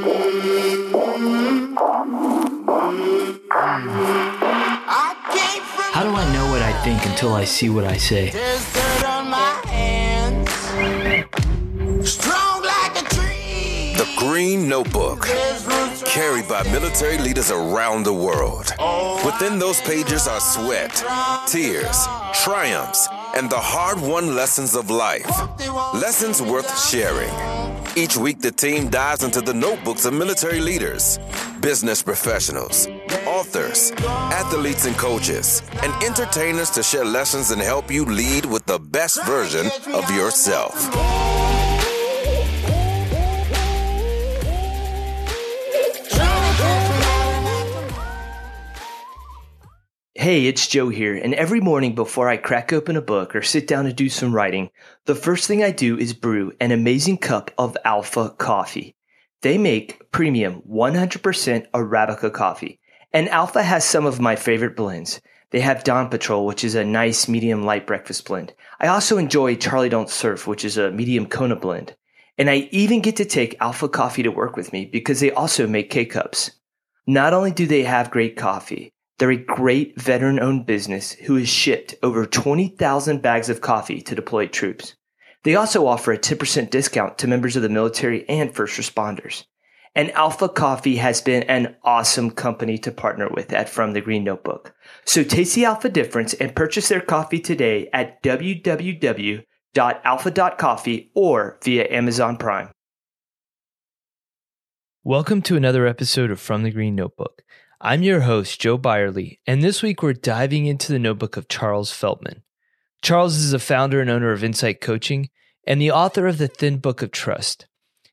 How do I know what I think until I see what I say? The Green Notebook, carried by military leaders around the world. Within those pages are sweat, tears, triumphs, and the hard won lessons of life. Lessons worth sharing. Each week, the team dives into the notebooks of military leaders, business professionals, authors, athletes and coaches, and entertainers to share lessons and help you lead with the best version of yourself. Hey, it's Joe here, and every morning before I crack open a book or sit down to do some writing, the first thing I do is brew an amazing cup of Alpha coffee. They make premium 100% Arabica coffee, and Alpha has some of my favorite blends. They have Dawn Patrol, which is a nice medium light breakfast blend. I also enjoy Charlie Don't Surf, which is a medium Kona blend. And I even get to take Alpha coffee to work with me because they also make K cups. Not only do they have great coffee, they're a great veteran owned business who has shipped over 20,000 bags of coffee to deployed troops. They also offer a 10% discount to members of the military and first responders. And Alpha Coffee has been an awesome company to partner with at From the Green Notebook. So taste the Alpha difference and purchase their coffee today at www.alpha.coffee or via Amazon Prime. Welcome to another episode of From the Green Notebook. I'm your host, Joe Byerly, and this week we're diving into the notebook of Charles Feltman. Charles is the founder and owner of Insight Coaching and the author of The Thin Book of Trust.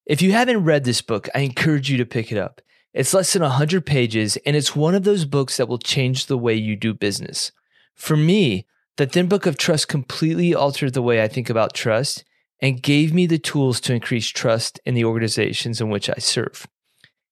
If you haven't read this book, I encourage you to pick it up. It's less than 100 pages, and it's one of those books that will change the way you do business. For me, The Thin Book of Trust completely altered the way I think about trust and gave me the tools to increase trust in the organizations in which I serve.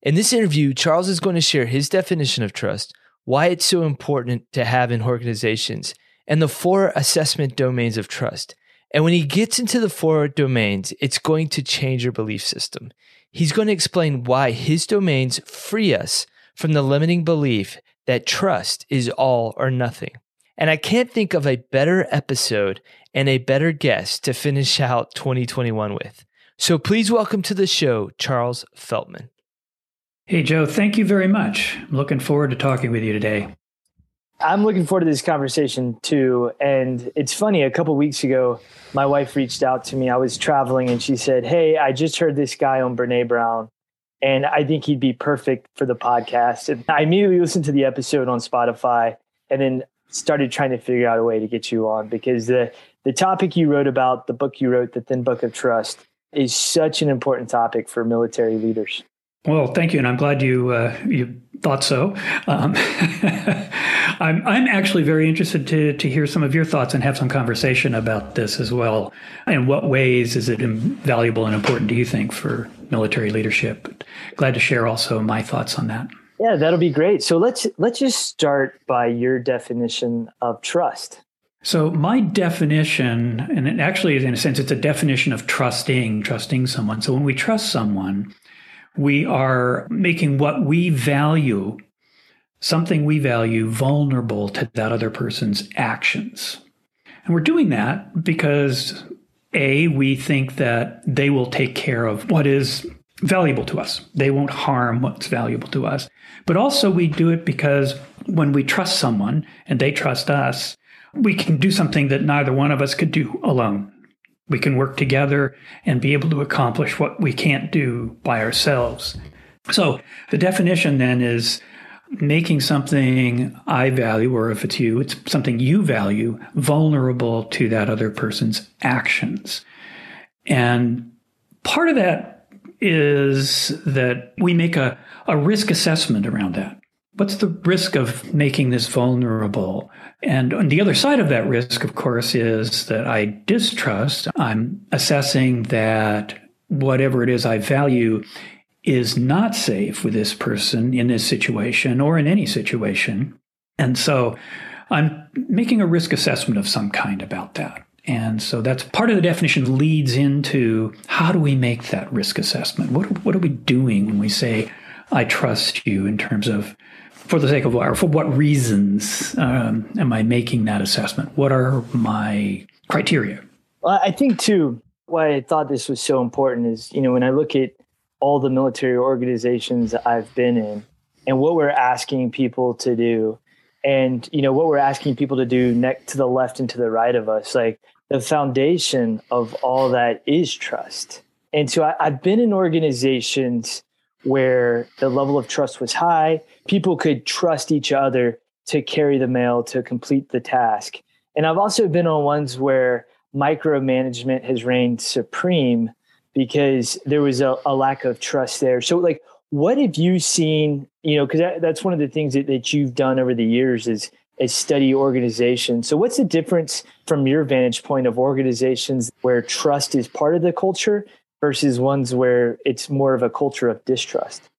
In this interview, Charles is going to share his definition of trust, why it's so important to have in organizations, and the four assessment domains of trust. And when he gets into the four domains, it's going to change your belief system. He's going to explain why his domains free us from the limiting belief that trust is all or nothing. And I can't think of a better episode and a better guest to finish out 2021 with. So please welcome to the show, Charles Feltman. Hey, Joe, thank you very much. I'm looking forward to talking with you today. I'm looking forward to this conversation too. And it's funny, a couple weeks ago, my wife reached out to me. I was traveling and she said, Hey, I just heard this guy on Brene Brown, and I think he'd be perfect for the podcast. And I immediately listened to the episode on Spotify and then started trying to figure out a way to get you on because the, the topic you wrote about, the book you wrote, The Thin Book of Trust, is such an important topic for military leaders. Well, thank you, and I'm glad you uh, you thought so. Um, I'm I'm actually very interested to to hear some of your thoughts and have some conversation about this as well. In what ways is it valuable and important? Do you think for military leadership? Glad to share also my thoughts on that. Yeah, that'll be great. So let's let's just start by your definition of trust. So my definition, and it actually, in a sense, it's a definition of trusting, trusting someone. So when we trust someone we are making what we value, something we value, vulnerable to that other person's actions. And we're doing that because A, we think that they will take care of what is valuable to us. They won't harm what's valuable to us. But also, we do it because when we trust someone and they trust us, we can do something that neither one of us could do alone. We can work together and be able to accomplish what we can't do by ourselves. So the definition then is making something I value, or if it's you, it's something you value, vulnerable to that other person's actions. And part of that is that we make a, a risk assessment around that. What's the risk of making this vulnerable? And on the other side of that risk, of course, is that I distrust. I'm assessing that whatever it is I value is not safe with this person in this situation or in any situation. And so I'm making a risk assessment of some kind about that. And so that's part of the definition leads into how do we make that risk assessment? What, what are we doing when we say, I trust you in terms of for the sake of or for what reasons um, am I making that assessment? What are my criteria? Well, I think too, why I thought this was so important is, you know, when I look at all the military organizations I've been in and what we're asking people to do, and you know what we're asking people to do next to the left and to the right of us, like the foundation of all that is trust. And so I, I've been in organizations where the level of trust was high. People could trust each other to carry the mail, to complete the task. And I've also been on ones where micromanagement has reigned supreme because there was a, a lack of trust there. So, like, what have you seen? You know, because that, that's one of the things that, that you've done over the years is is study organization. So, what's the difference from your vantage point of organizations where trust is part of the culture versus ones where it's more of a culture of distrust?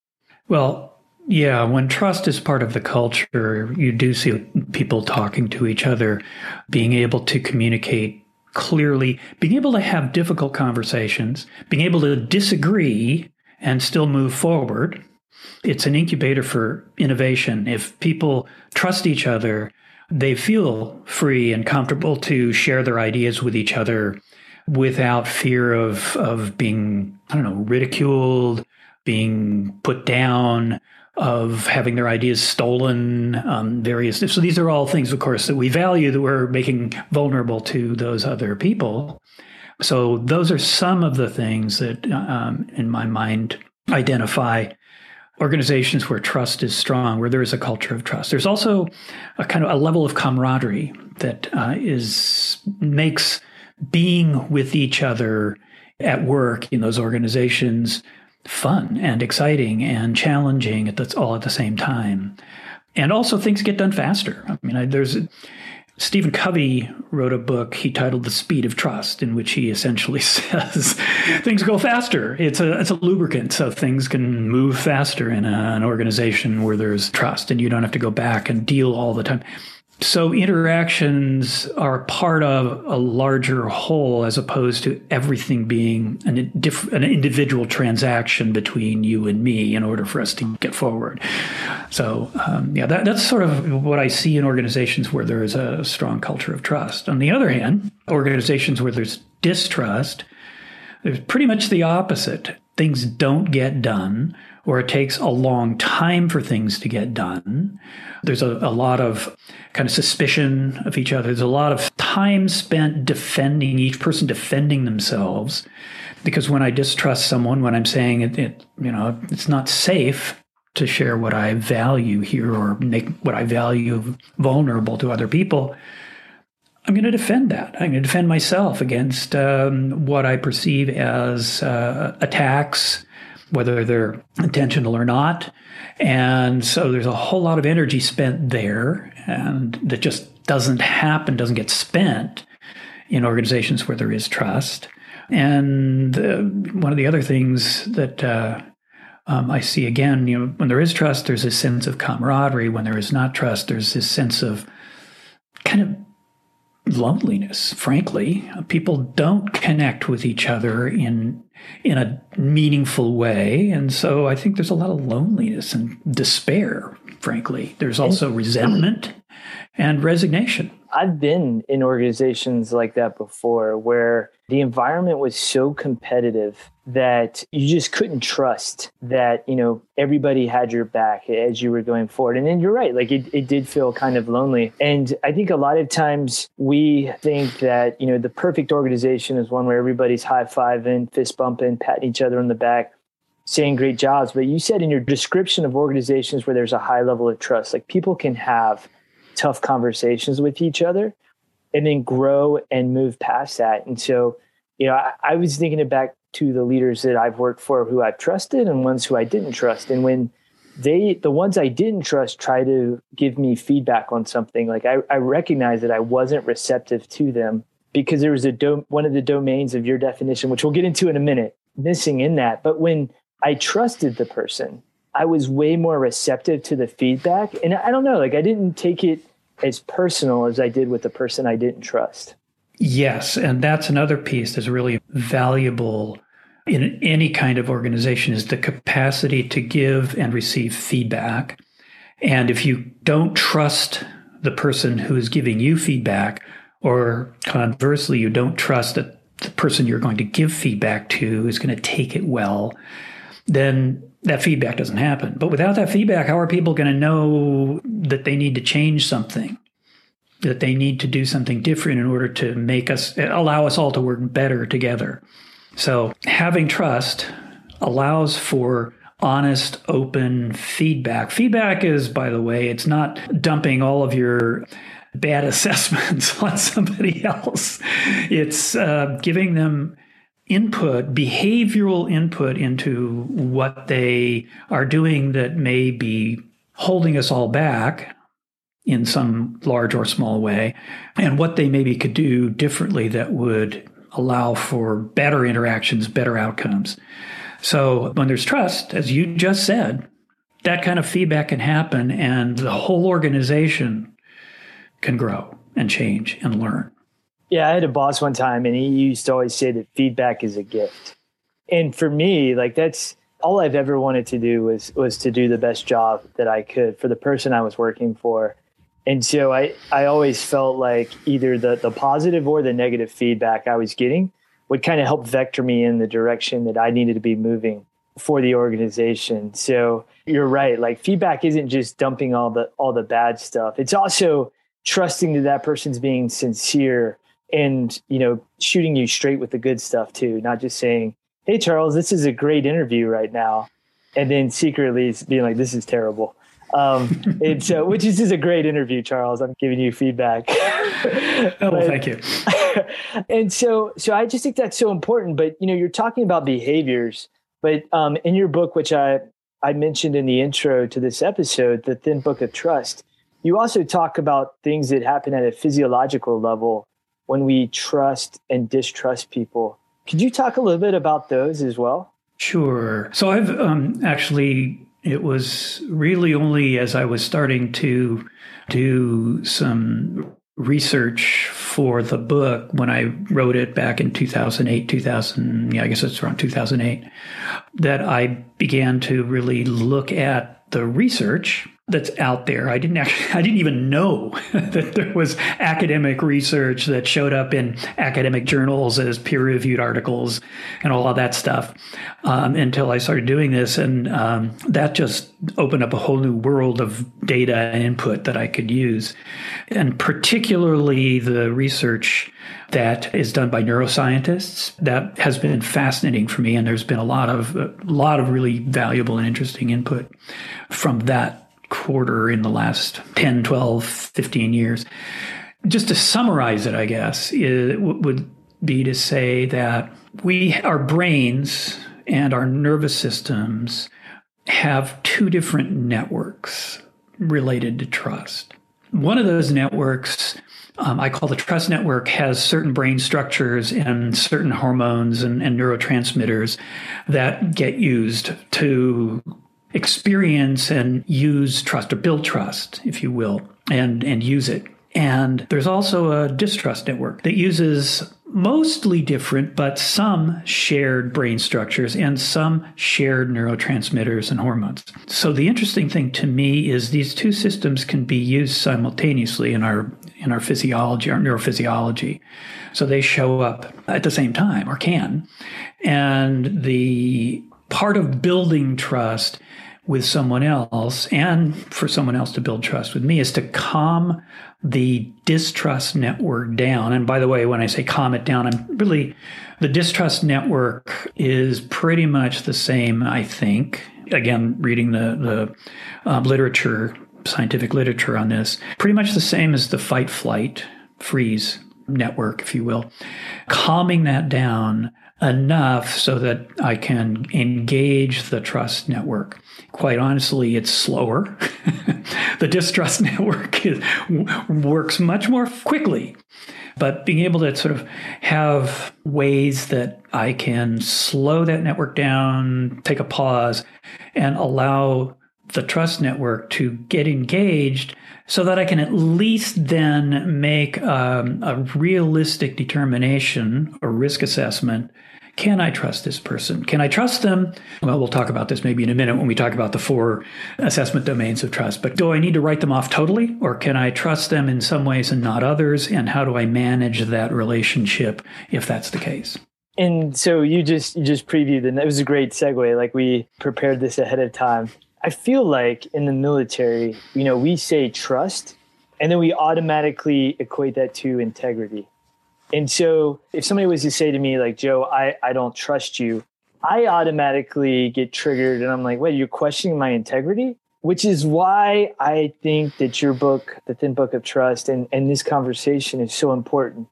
Well, yeah, when trust is part of the culture, you do see people talking to each other, being able to communicate clearly, being able to have difficult conversations, being able to disagree and still move forward. It's an incubator for innovation. If people trust each other, they feel free and comfortable to share their ideas with each other without fear of of being I don't know ridiculed, being put down, of having their ideas stolen, um, various. So these are all things, of course, that we value that we're making vulnerable to those other people. So those are some of the things that, um, in my mind, identify organizations where trust is strong, where there is a culture of trust. There's also a kind of a level of camaraderie that uh, is makes being with each other at work in those organizations fun and exciting and challenging at the, all at the same time. And also things get done faster. I mean, I, there's Stephen Covey wrote a book he titled The Speed of Trust, in which he essentially says things go faster. It's a it's a lubricant, so things can move faster in a, an organization where there's trust, and you don't have to go back and deal all the time. So interactions are part of a larger whole as opposed to everything being an, an, individual transaction between you and me in order for us to get forward. So, um, yeah, that, that's sort of what I see in organizations where there is a strong culture of trust. On the other hand, organizations where there's distrust, there's pretty much the opposite. Things don't get done, or it takes a long time for things to get done there's a, a lot of kind of suspicion of each other. There's a lot of time spent defending each person defending themselves. Because when I distrust someone, when I'm saying it, it you know, it's not safe to share what I value here or make what I value vulnerable to other people, I'm going to defend that. I'm going to defend myself against um, what I perceive as uh, attacks, whether they're intentional or not. And so there's a whole lot of energy spent there, and that just doesn't happen, doesn't get spent in organizations where there is trust. And uh, one of the other things that uh, um, I see again, you know, when there is trust, there's a sense of camaraderie. When there is not trust, there's this sense of kind of loneliness. Frankly, people don't connect with each other in in a meaningful way. And so I think there's a lot of loneliness and despair, frankly. There's also resentment and resignation. I've been in organizations like that before where the environment was so competitive that you just couldn't trust that, you know, everybody had your back as you were going forward. And then you're right, like it, it did feel kind of lonely. And I think a lot of times we think that, you know, the perfect organization is one where everybody's high fiving, fist bumping, patting each other on the back saying great jobs but you said in your description of organizations where there's a high level of trust like people can have tough conversations with each other and then grow and move past that. And so, you know, I, I was thinking it back to the leaders that I've worked for who I've trusted and ones who I didn't trust. And when they, the ones I didn't trust, try to give me feedback on something, like I, I recognize that I wasn't receptive to them because there was a do, one of the domains of your definition, which we'll get into in a minute, missing in that. But when I trusted the person, I was way more receptive to the feedback. And I don't know, like I didn't take it as personal as I did with the person I didn't trust. Yes, and that's another piece that's really valuable in any kind of organization is the capacity to give and receive feedback. And if you don't trust the person who is giving you feedback, or conversely, you don't trust that the person you're going to give feedback to is going to take it well, then that feedback doesn't happen. But without that feedback, how are people going to know that they need to change something? That they need to do something different in order to make us allow us all to work better together. So, having trust allows for honest, open feedback. Feedback is, by the way, it's not dumping all of your bad assessments on somebody else. It's uh, giving them input, behavioral input into what they are doing that may be holding us all back in some large or small way, and what they maybe could do differently that would allow for better interactions, better outcomes. So when there's trust, as you just said, that kind of feedback can happen and the whole organization can grow and change and learn. Yeah, I had a boss one time and he used to always say that feedback is a gift. And for me, like that's all I've ever wanted to do was was to do the best job that I could for the person I was working for and so I, I always felt like either the, the positive or the negative feedback I was getting would kind of help vector me in the direction that I needed to be moving for the organization. So you're right. Like feedback isn't just dumping all the all the bad stuff. It's also trusting that that person's being sincere and you know shooting you straight with the good stuff too, not just saying, "Hey Charles, this is a great interview right now," and then secretly being like, "This is terrible." Um, it's uh, which is, is a great interview, Charles. I'm giving you feedback. oh, but, thank you. and so, so I just think that's so important. But you know, you're talking about behaviors, but um, in your book, which I I mentioned in the intro to this episode, the Thin Book of Trust, you also talk about things that happen at a physiological level when we trust and distrust people. Could you talk a little bit about those as well? Sure. So I've um, actually it was really only as I was starting to do some research for the book when I wrote it back in 2008, 2000, yeah, I guess it's around 2008, that I began to really look at the research that's out there. I didn't actually, I didn't even know that there was academic research that showed up in academic journals as peer reviewed articles and all of that stuff um, until I started doing this. And um, that just opened up a whole new world of data and input that I could use. And particularly the research that is done by neuroscientists that has been fascinating for me and there's been a lot of a lot of really valuable and interesting input from that quarter in the last 10, 12, 15 years. Just to summarize it, I guess, it would be to say that we, our brains and our nervous systems have two different networks related to trust. One of those networks, um, I call the trust network, has certain brain structures and certain hormones and, and neurotransmitters that get used to experience and use trust or build trust, if you will, and, and use it. And there's also a distrust network that uses mostly different, but some shared brain structures and some shared neurotransmitters and hormones. So the interesting thing to me is these two systems can be used simultaneously in our in our physiology, our neurophysiology. So they show up at the same time or can. And the part of building trust with someone else and for someone else to build trust with me is to calm the distrust network down. And by the way, when I say calm it down, I'm really, the distrust network is pretty much the same, I think. Again, reading the, the uh, literature, scientific literature on this, pretty much the same as the fight, flight, freeze network, if you will. Calming that down enough so that I can engage the trust network. Quite honestly, it's slower. the distrust network is, works much more quickly. But being able to sort of have ways that I can slow that network down, take a pause, and allow the trust network to get engaged so that I can at least then make um, a realistic determination or risk assessment. Can I trust this person? Can I trust them? Well, we'll talk about this maybe in a minute when we talk about the four assessment domains of trust. But do I need to write them off totally, or can I trust them in some ways and not others? And how do I manage that relationship if that's the case? And so you just you just previewed, and that was a great segue. Like we prepared this ahead of time. I feel like in the military, you know, we say trust and then we automatically equate that to integrity. And so if somebody was to say to me, like, Joe, I, I don't trust you, I automatically get triggered and I'm like, wait, you're questioning my integrity? Which is why I think that your book, The Thin Book of Trust, and, and this conversation is so important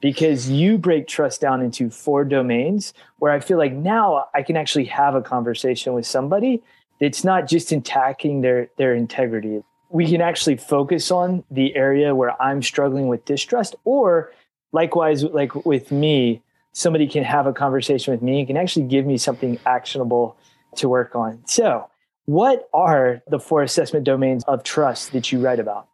because you break trust down into four domains where I feel like now I can actually have a conversation with somebody it's not just attacking their their integrity. We can actually focus on the area where I'm struggling with distrust, or likewise, like with me, somebody can have a conversation with me and can actually give me something actionable to work on. So, what are the four assessment domains of trust that you write about?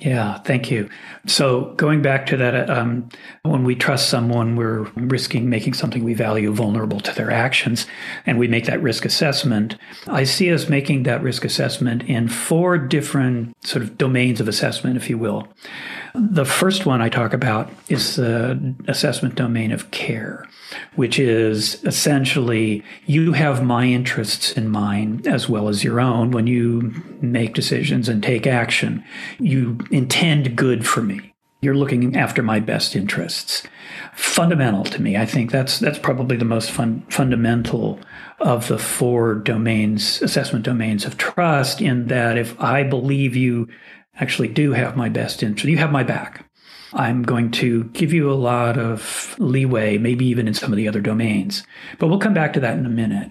Yeah, thank you. So, going back to that, um, when we trust someone, we're risking making something we value vulnerable to their actions, and we make that risk assessment. I see us making that risk assessment in four different sort of domains of assessment, if you will. The first one I talk about is the assessment domain of care, which is essentially you have my interests in mind as well as your own when you make decisions and take action. You intend good for me. You're looking after my best interests. Fundamental to me. I think that's that's probably the most fun, fundamental of the four domains, assessment domains of trust, in that if I believe you actually do have my best interest. You have my back. I'm going to give you a lot of leeway, maybe even in some of the other domains. But we'll come back to that in a minute.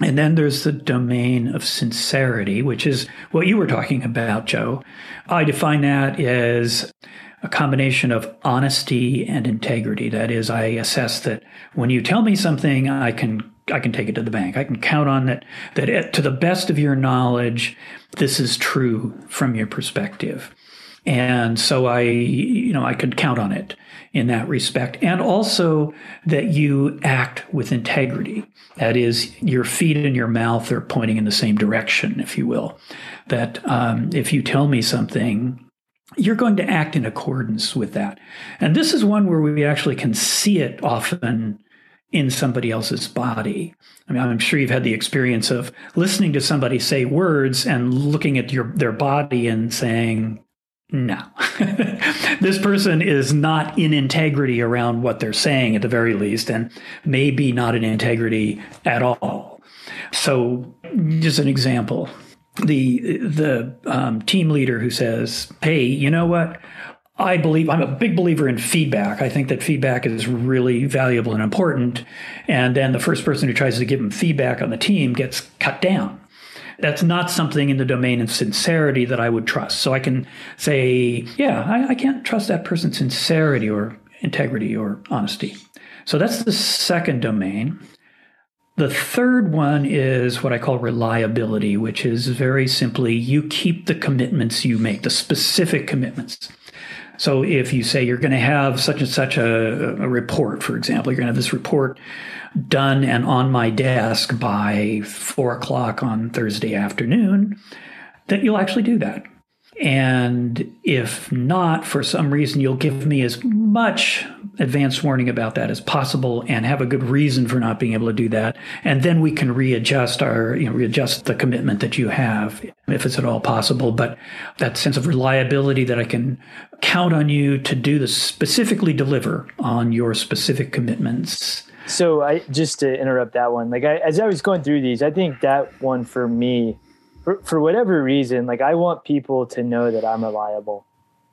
And then there's the domain of sincerity, which is what you were talking about, Joe. I define that as a combination of honesty and integrity. That is, I assess that when you tell me something, I can I can take it to the bank. I can count on that that to the best of your knowledge, this is true from your perspective. And so I, you know, I could count on it in that respect. And also that you act with integrity. That is, your feet and your mouth are pointing in the same direction, if you will. That um, if you tell me something, you're going to act in accordance with that. And this is one where we actually can see it often in somebody else's body. I mean, I'm sure you've had the experience of listening to somebody say words and looking at your their body and saying, "No, this person is not in integrity around what they're saying at the very least, and maybe not in integrity at all." So, just an example: the the um, team leader who says, "Hey, you know what? I believe I'm a big believer in feedback. I think that feedback is really valuable and important. And then the first person who tries to give him feedback on the team gets cut down. That's not something in the domain of sincerity that I would trust. So I can say, yeah, I, I can't trust that person's sincerity or integrity or honesty. So that's the second domain. The third one is what I call reliability, which is very simply you keep the commitments you make, the specific commitments. So if you say you're going to have such and such a, a report, for example, you're going to have this report done and on my desk by four o'clock on Thursday afternoon, that you'll actually do that. And if not, for some reason, you'll give me as much advance warning about that as possible and have a good reason for not being able to do that. And then we can readjust our, you know, readjust the commitment that you have if it's at all possible. But that sense of reliability that I can count on you to do the specifically deliver on your specific commitments. So I just to interrupt that one, like I, as I was going through these, I think that one for me, for, for whatever reason, like I want people to know that I'm reliable.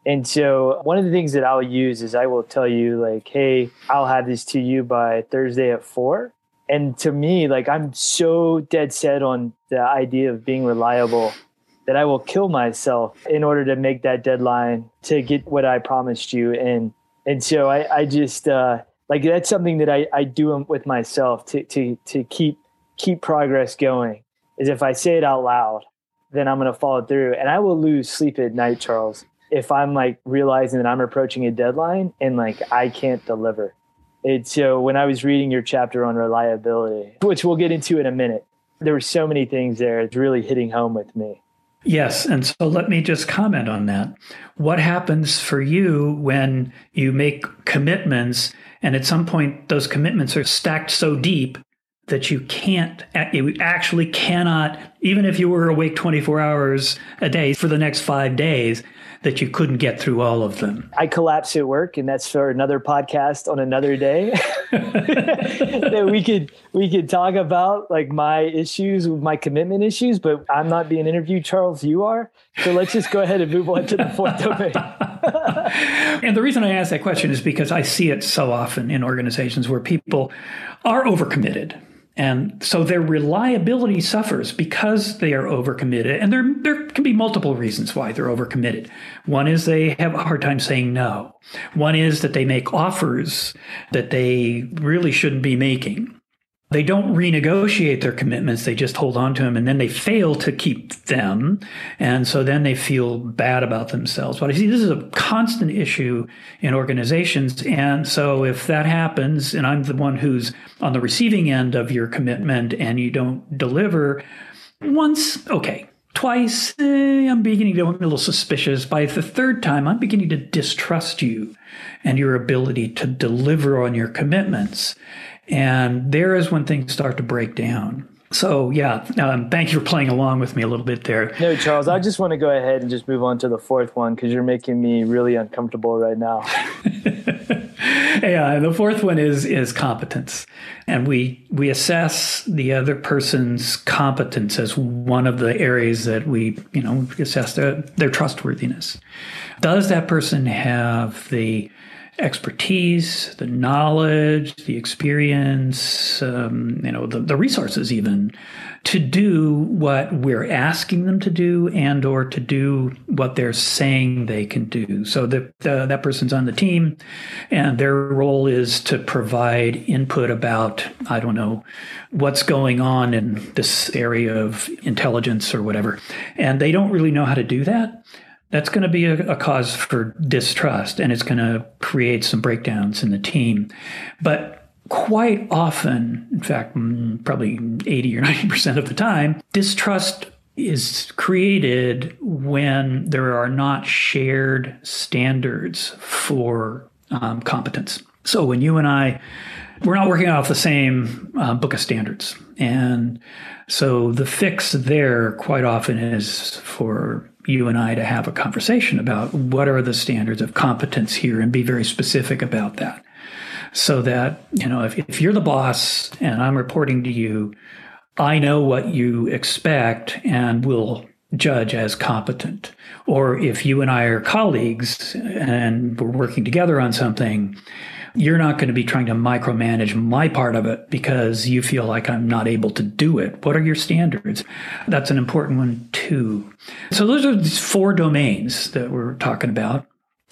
And so one of the things that I'll use is I will tell you like, hey, I'll have this to you by Thursday at four. And to me, like I'm so dead set on the idea of being reliable that I will kill myself in order to make that deadline to get what I promised you. And and so I, I just uh, like that's something that I, I do with myself to to to keep keep progress going. Is if I say it out loud, then I'm going to follow through. And I will lose sleep at night, Charles, if I'm like realizing that I'm approaching a deadline and like I can't deliver. It's so when I was reading your chapter on reliability, which we'll get into in a minute, there were so many things there. It's really hitting home with me. Yes. And so let me just comment on that. What happens for you when you make commitments and at some point those commitments are stacked so deep that you can't, you actually cannot, even if you were awake 24 hours a day for the next five days, that you couldn't get through all of them. I collapse at work, and that's for another podcast on another day. that we could we could talk about like my issues with my commitment issues, but I'm not being interviewed, Charles. You are. So let's just go ahead and move on to the fourth domain. and the reason I ask that question is because I see it so often in organizations where people are overcommitted and so their reliability suffers because they are overcommitted. And there, there can be multiple reasons why they're overcommitted. One is they have a hard time saying no. One is that they make offers that they really shouldn't be making. They don't renegotiate their commitments. They just hold on to them and then they fail to keep them. And so then they feel bad about themselves. But I see this is a constant issue in organizations. And so if that happens and I'm the one who's on the receiving end of your commitment and you don't deliver once, okay. Twice, eh, I'm beginning to get a little suspicious. By the third time, I'm beginning to distrust you and your ability to deliver on your commitments. And there is when things start to break down. So, yeah, um, thank you for playing along with me a little bit there. No, Charles, I just want to go ahead and just move on to the fourth one because you're making me really uncomfortable right now. yeah, the fourth one is is competence, and we we assess the other person's competence as one of the areas that we you know assess their their trustworthiness. Does that person have the expertise, the knowledge, the experience, um, you know, the, the resources even to do what we're asking them to do and or to do what they're saying they can do. So that that person's on the team and their role is to provide input about, I don't know, what's going on in this area of intelligence or whatever. And they don't really know how to do that that's going to be a, a, cause for distrust and it's going to create some breakdowns in the team. But quite often, in fact, mm, probably 80 or 90% of the time, distrust is created when there are not shared standards for um, competence. So when you and I, we're not working off the same uh, book of standards. And so the fix there quite often is for you and I to have a conversation about what are the standards of competence here and be very specific about that. So that, you know, if, if you're the boss and I'm reporting to you, I know what you expect and will judge as competent. Or if you and I are colleagues and we're working together on something, you're not going to be trying to micromanage my part of it because you feel like I'm not able to do it. What are your standards? That's an important one too. So those are these four domains that we're talking about.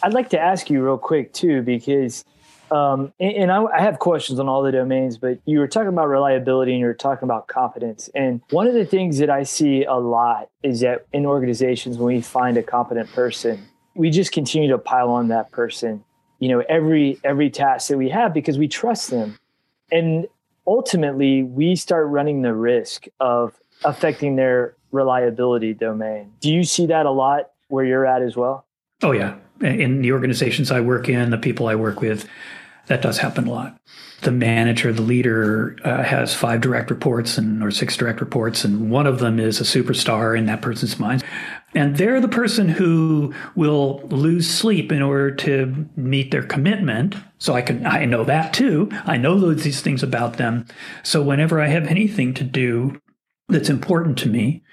I'd like to ask you real quick too, because um, and, I, I, have questions on all the domains, but you were talking about reliability and you were talking about competence. And one of the things that I see a lot is that in organizations, when we find a competent person, we just continue to pile on that person you know every every task that we have because we trust them. And ultimately we start running the risk of affecting their reliability domain. Do you see that a lot where you're at as well? Oh yeah. In the organizations i work in the people i work with that does happen a lot. The manager, the leader, uh, has five direct reports and or six direct reports, and one of them is a superstar in that person's mind. And they're the person who will lose sleep in order to meet their commitment. So I can I know that too. I know those these things about them. So whenever I have anything to do that's important to me,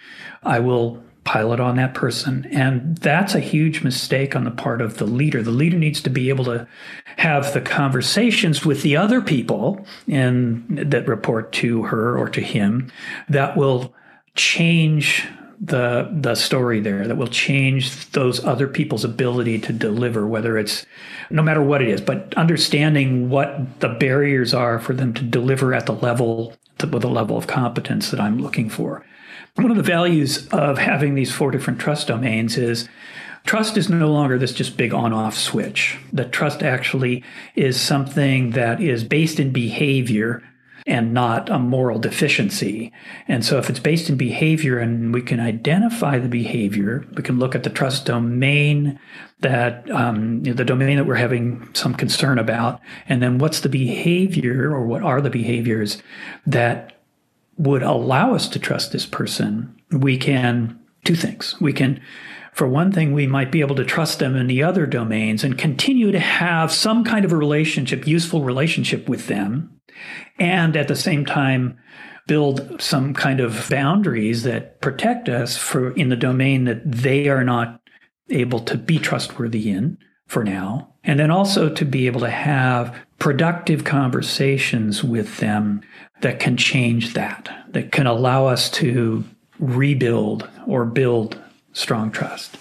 I will pilot on that person. And that's a huge mistake on the part of the leader. The leader needs to be able to have the conversations with the other people in, that report to her or to him that will change the the story there that will change those other people's ability to deliver whether it's no matter what it is but understanding what the barriers are for them to deliver at the level with the level of competence that I'm looking for One of the values of having these four different trust domains is trust is no longer this just big on off switch. That trust actually is something that is based in behavior and not a moral deficiency. And so, if it's based in behavior and we can identify the behavior, we can look at the trust domain that um, the domain that we're having some concern about, and then what's the behavior or what are the behaviors that would allow us to trust this person. We can two things. We can for one thing, we might be able to trust them in the other domains and continue to have some kind of a relationship, useful relationship with them and at the same time build some kind of boundaries that protect us for in the domain that they are not able to be trustworthy in for now and then also to be able to have productive conversations with them that can change that that can allow us to rebuild or build strong trust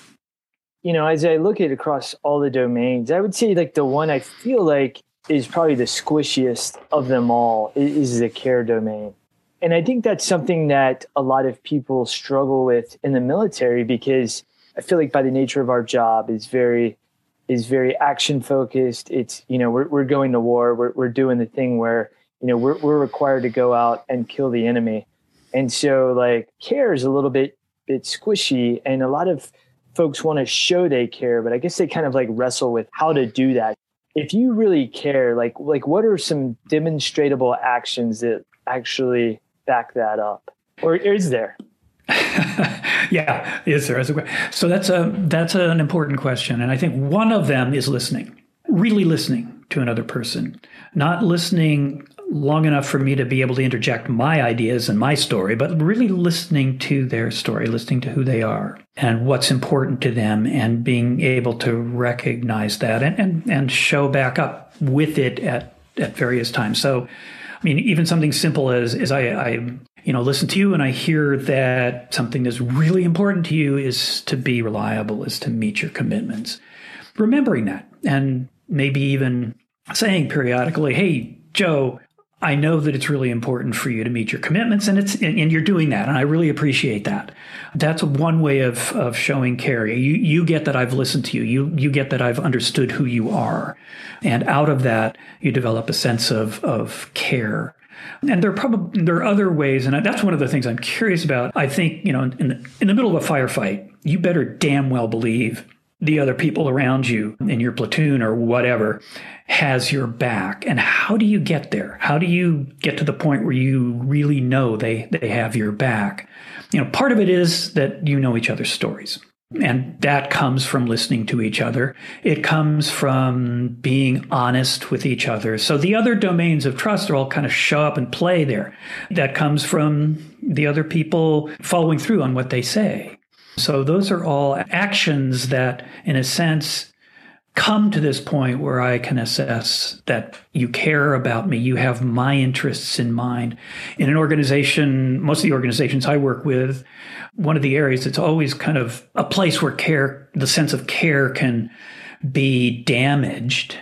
you know as i look at across all the domains i would say like the one i feel like is probably the squishiest of them all is the care domain. And I think that's something that a lot of people struggle with in the military because I feel like by the nature of our job is very is very action focused. It's you know we're we're going to war. We're we're doing the thing where you know we're we're required to go out and kill the enemy, and so like care is a little bit bit squishy, and a lot of folks want to show they care, but I guess they kind of like wrestle with how to do that if you really care, like like what are some demonstrable actions that actually back that up, or is there? yeah, is there? So that's a that's an important question, and I think one of them is listening, really listening to another person, not listening long enough for me to be able to interject my ideas and my story, but really listening to their story, listening to who they are and what's important to them, and being able to recognize that and, and, and show back up with it at, at various times. So, I mean, even something simple as, as I, I you know, listen to you and I hear that something that's really important to you is to be reliable, is to meet your commitments. Remembering that and maybe even saying periodically, hey, Joe, I know that it's really important for you to meet your commitments and it's and, you're doing that and I really appreciate that. That's one way of of showing care. You you get that I've listened to you. You you get that I've understood who you are. And out of that you develop a sense of of care. And there are probably there are other ways, and that's one of the things I'm curious about. I think you know, in the, in the middle of a firefight, you better damn well believe the other people around you in your platoon or whatever has your back and how do you get there how do you get to the point where you really know they they have your back you know part of it is that you know each other's stories and that comes from listening to each other. It comes from being honest with each other. So the other domains of trust are all kind of show up and play there. That comes from the other people following through on what they say. So those are all actions that, in a sense, come to this point where I can assess that you care about me, you have my interests in mind. In an organization, most of the organizations I work with, one of the areas that's always kind of a place where care, the sense of care can be damaged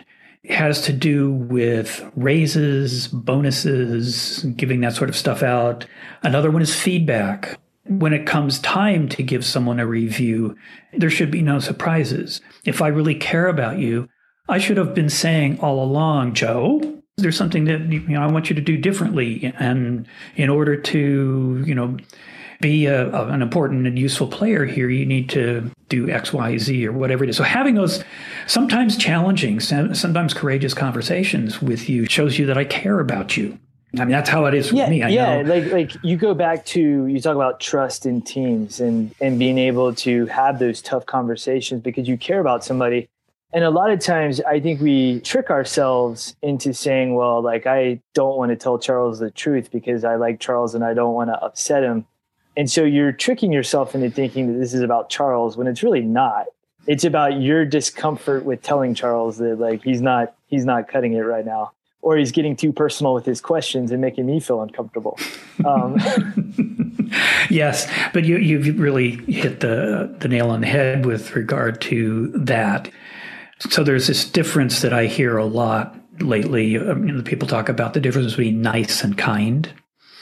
has to do with raises, bonuses, giving that sort of stuff out. Another one is feedback when it comes time to give someone a review, there should be no surprises. If I really care about you, I should have been saying all along, Joe, there's something that you know I want you to do differently, and in order to you know be a, a, an important and useful player here, you need to do X, Y, Z, or whatever it is. So having those sometimes challenging, sometimes courageous conversations with you shows you that I care about you. I mean, that's how it is with yeah, me. I yeah, know. like like you go back to you talk about trust in teams and and being able to have those tough conversations because you care about somebody. And a lot of times, I think we trick ourselves into saying, "Well, like I don't want to tell Charles the truth because I like Charles and I don't want to upset him." And so you're tricking yourself into thinking that this is about Charles when it's really not. It's about your discomfort with telling Charles that like he's not he's not cutting it right now or he's getting too personal with his questions and making me feel uncomfortable. Um, yes, but you, you've really hit the the nail on the head with regard to that. So there's this difference that I hear a lot lately. You know, people talk about the difference between nice and kind,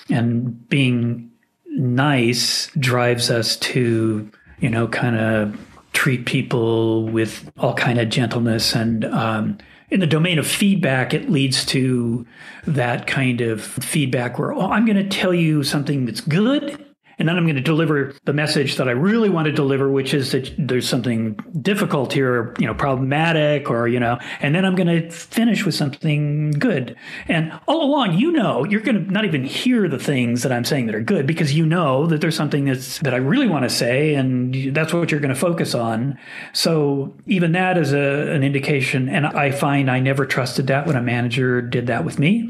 and being nice drives us to, you know, kind of treat people with all kind of gentleness and um, in the domain of feedback, it leads to that kind of feedback where, oh, I'm going to tell you something that's good and then I'm going to deliver the message that I really want to deliver, which is that there's something difficult here, you know, problematic, or, you know, and then I'm going to finish with something good. And all along, you know, you're going to not even hear the things that I'm saying that are good because you know that there's something that's that I really want to say, and that's what you're going to focus on. So even that is a, an indication. And I find I never trusted that when a manager did that with me.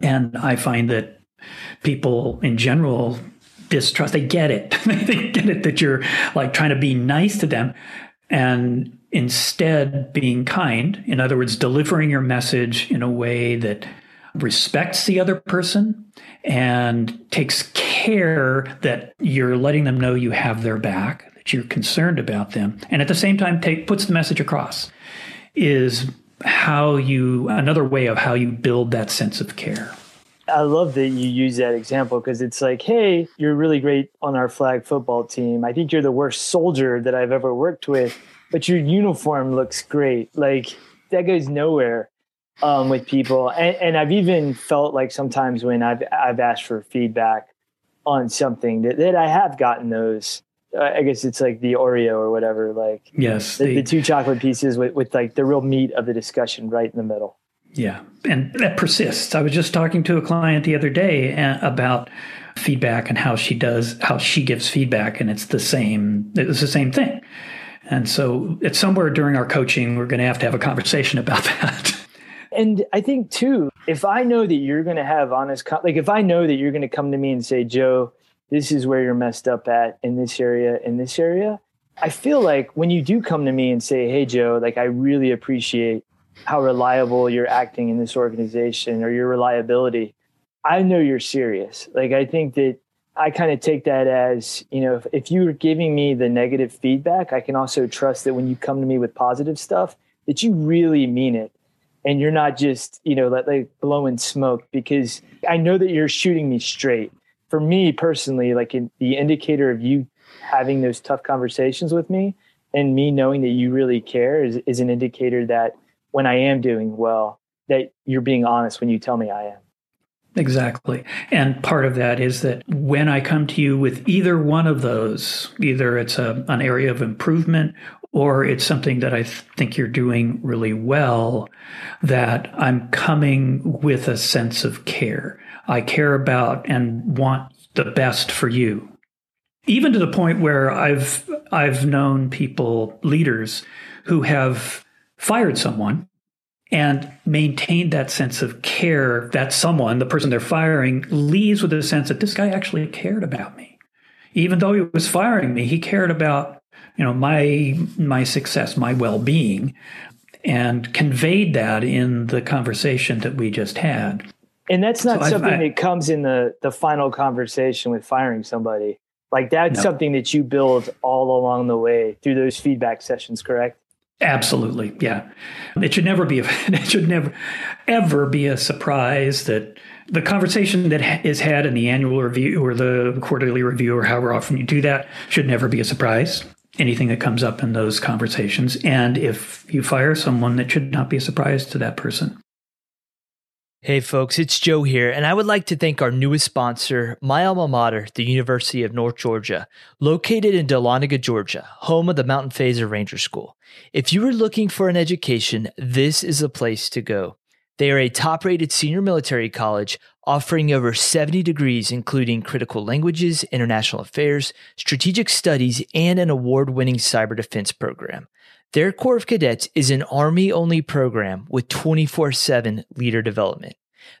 And I find that people in general distrust. They get it. they get it that you're like trying to be nice to them and instead being kind. In other words, delivering your message in a way that respects the other person and takes care that you're letting them know you have their back, that you're concerned about them, and at the same time take, puts the message across is how you another way of how you build that sense of care. I love that you use that example because it's like, hey, you're really great on our flag football team. I think you're the worst soldier that I've ever worked with, but your uniform looks great. Like that goes nowhere um, with people. And, and I've even felt like sometimes when I've I've asked for feedback on something that, that I have gotten those. Uh, I guess it's like the Oreo or whatever. Like yes, the, the, the two chocolate pieces with, with like the real meat of the discussion right in the middle. Yeah, and that persists. I was just talking to a client the other day uh, about feedback and how she does how she gives feedback and it's the same it's the same thing. And so it's somewhere during our coaching we're going to have to have a conversation about that. And I think too, if I know that you're going to have honest like if I know that you're going to come to me and say, "Joe, this is where you're messed up at in this area, in this area." I feel like when you do come to me and say, "Hey Joe, like I really appreciate how reliable you're acting in this organization or your reliability, I know you're serious. Like, I think that I kind of take that as, you know, if, if you're giving me the negative feedback, I can also trust that when you come to me with positive stuff, that you really mean it. And you're not just, you know, like, blowing smoke because I know that you're shooting me straight. For me personally, like in, the indicator of you having those tough conversations with me and me knowing that you really care is, is an indicator that when I am doing well, that you're being honest when you tell me I am. Exactly. And part of that is that when I come to you with either one of those, either it's a, an area of improvement or it's something that I th- think you're doing really well, that I'm coming with a sense of care. I care about and want the best for you. Even to the point where I've I've known people, leaders, who have fired someone and maintained that sense of care that someone, the person they're firing, leaves with a sense that this guy actually cared about me. Even though he was firing me, he cared about, you know, my my success, my well-being, and conveyed that in the conversation that we just had. And that's not so something I, that comes in the the final conversation with firing somebody. Like that's no. something that you build all along the way through those feedback sessions, correct? Absolutely, yeah. It should never be. A, it should never, ever be a surprise that the conversation that is had in the annual review or the quarterly review or however often you do that should never be a surprise. Anything that comes up in those conversations, and if you fire someone, that should not be a surprise to that person. Hey folks, it's Joe here, and I would like to thank our newest sponsor, my alma mater, the University of North Georgia, located in Dahlonega, Georgia, home of the Mountain Phase Ranger School. If you are looking for an education, this is the place to go. They are a top rated senior military college offering over 70 degrees, including critical languages, international affairs, strategic studies, and an award winning cyber defense program. Their Corps of Cadets is an Army only program with 24 7 leader development.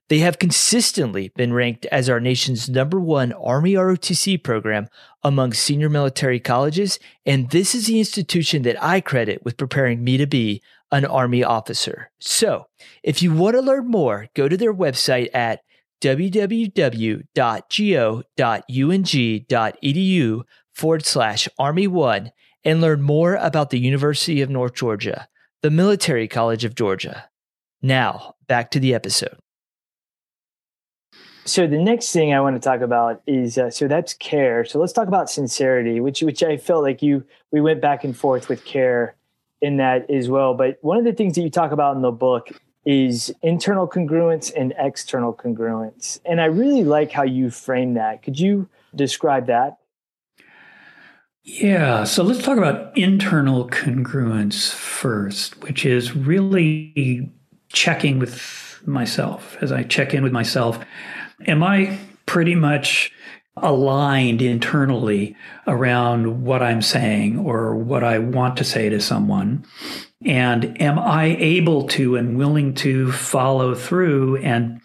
They have consistently been ranked as our nation's number one Army ROTC program among senior military colleges, and this is the institution that I credit with preparing me to be an Army officer. So, if you want to learn more, go to their website at www.go.ung.edu forward slash Army One and learn more about the University of North Georgia, the Military College of Georgia. Now, back to the episode. So the next thing I want to talk about is uh, so that's care. So let's talk about sincerity, which which I felt like you we went back and forth with care in that as well. But one of the things that you talk about in the book is internal congruence and external congruence, and I really like how you frame that. Could you describe that? Yeah, so let's talk about internal congruence first, which is really checking with myself as I check in with myself am I pretty much aligned internally around what I'm saying or what I want to say to someone? And am I able to and willing to follow through and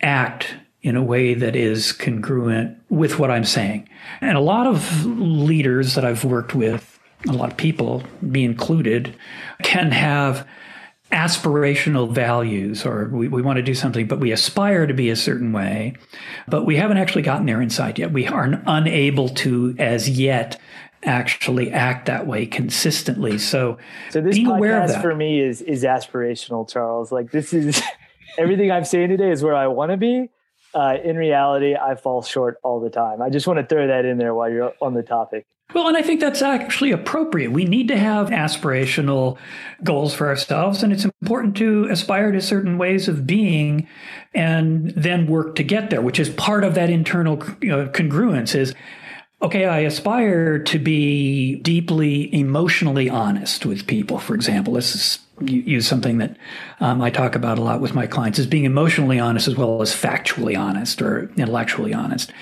act in a way that is congruent with what I'm saying? And a lot of leaders that I've worked with, a lot of people, me included, can have aspirational values or we, we want to do something, but we aspire to be a certain way, but we haven't actually gotten there inside yet. We are unable to, as yet, actually act that way consistently. So, so this podcast for me is is aspirational, Charles. Like this is everything I'm saying today is where I want to be. Uh, in reality, I fall short all the time. I just want to throw that in there while you're on the topic. Well, and I think that's actually appropriate. We need to have aspirational goals for ourselves, and it's important to aspire to certain ways of being and then work to get there, which is part of that internal you know, congruence is okay, I aspire to be deeply emotionally honest with people, for example. This is use something that um, I talk about a lot with my clients is being emotionally honest as well as factually honest or intellectually honest.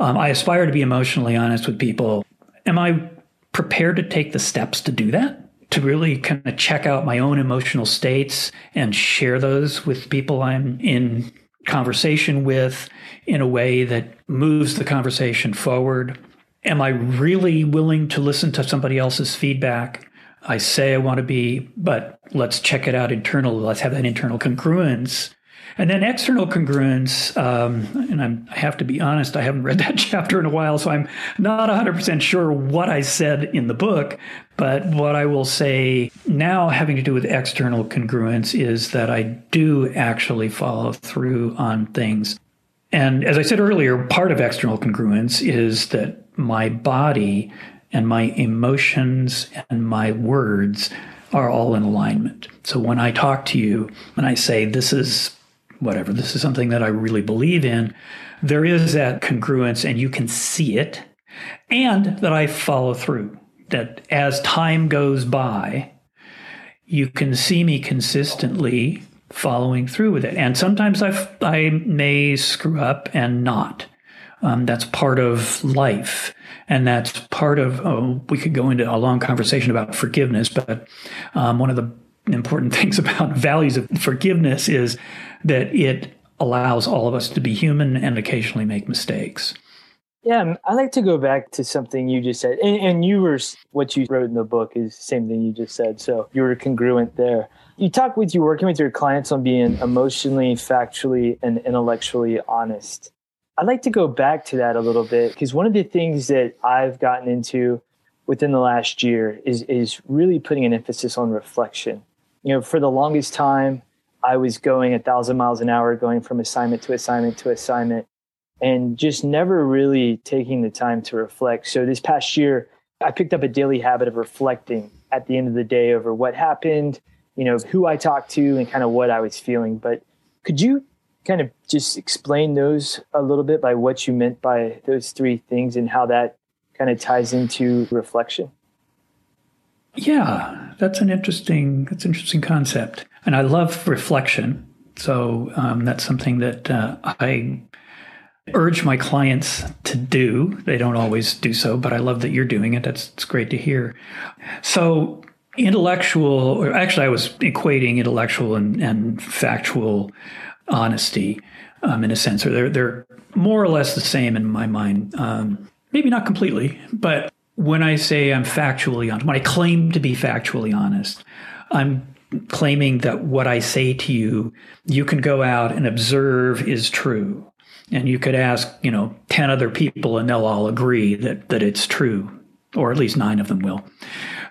Um, I aspire to be emotionally honest with people am I prepared to take the steps to do that? To really kind of check out my own emotional states and share those with people I'm in conversation with in a way that moves the conversation forward? Am I really willing to listen to somebody else's feedback? I say I want to be, but let's check it out internally. Let's have that internal congruence and then external congruence, um, and I'm, i have to be honest, I haven't read that chapter in a while, so I'm not 100% sure what I said in the book. But what I will say now, having to do with external congruence, is that I do actually follow through on things. And as I said earlier, part of external congruence is that my body and my emotions and my words are all in alignment. So when I talk to you and I say, this is whatever, this is something that I really believe in, there is that congruence and you can see it, and that I follow through. That as time goes by, you can see me consistently following through with it. And sometimes I, I may screw up and not. Um, that's part of life. And that's part of, oh, we could go into a long conversation about forgiveness, but um, one of the important things about values of forgiveness is that it allows all of us to be human and occasionally make mistakes. Yeah, I like to go back to something you just said, and, and, you were what you wrote in the book is the same thing you just said. So you were congruent there. You talk with you working with your clients on being emotionally, factually, and intellectually honest. I'd like to go back to that a little bit because one of the things that I've gotten into within the last year is is really putting an emphasis on reflection. You know, for the longest time, I was going a thousand miles an hour, going from assignment to assignment to assignment, and just never really taking the time to reflect. So this past year, I picked up a daily habit of reflecting at the end of the day over what happened, you know, who I talked to, and kind of what I was feeling. But could you kind of just explain those a little bit by what you meant by those three things and how that kind of ties into reflection? Yeah, that's an interesting that's an interesting concept, and I love reflection. So um, that's something that uh, I urge my clients to do. They don't always do so, but I love that you're doing it. That's it's great to hear. So intellectual, or actually, I was equating intellectual and, and factual honesty um, in a sense, or they're they're more or less the same in my mind. Um, maybe not completely, but when I say I'm factually honest, when I claim to be factually honest, I'm claiming that what I say to you, you can go out and observe is true. And you could ask, you know, 10 other people and they'll all agree that, that it's true, or at least nine of them will.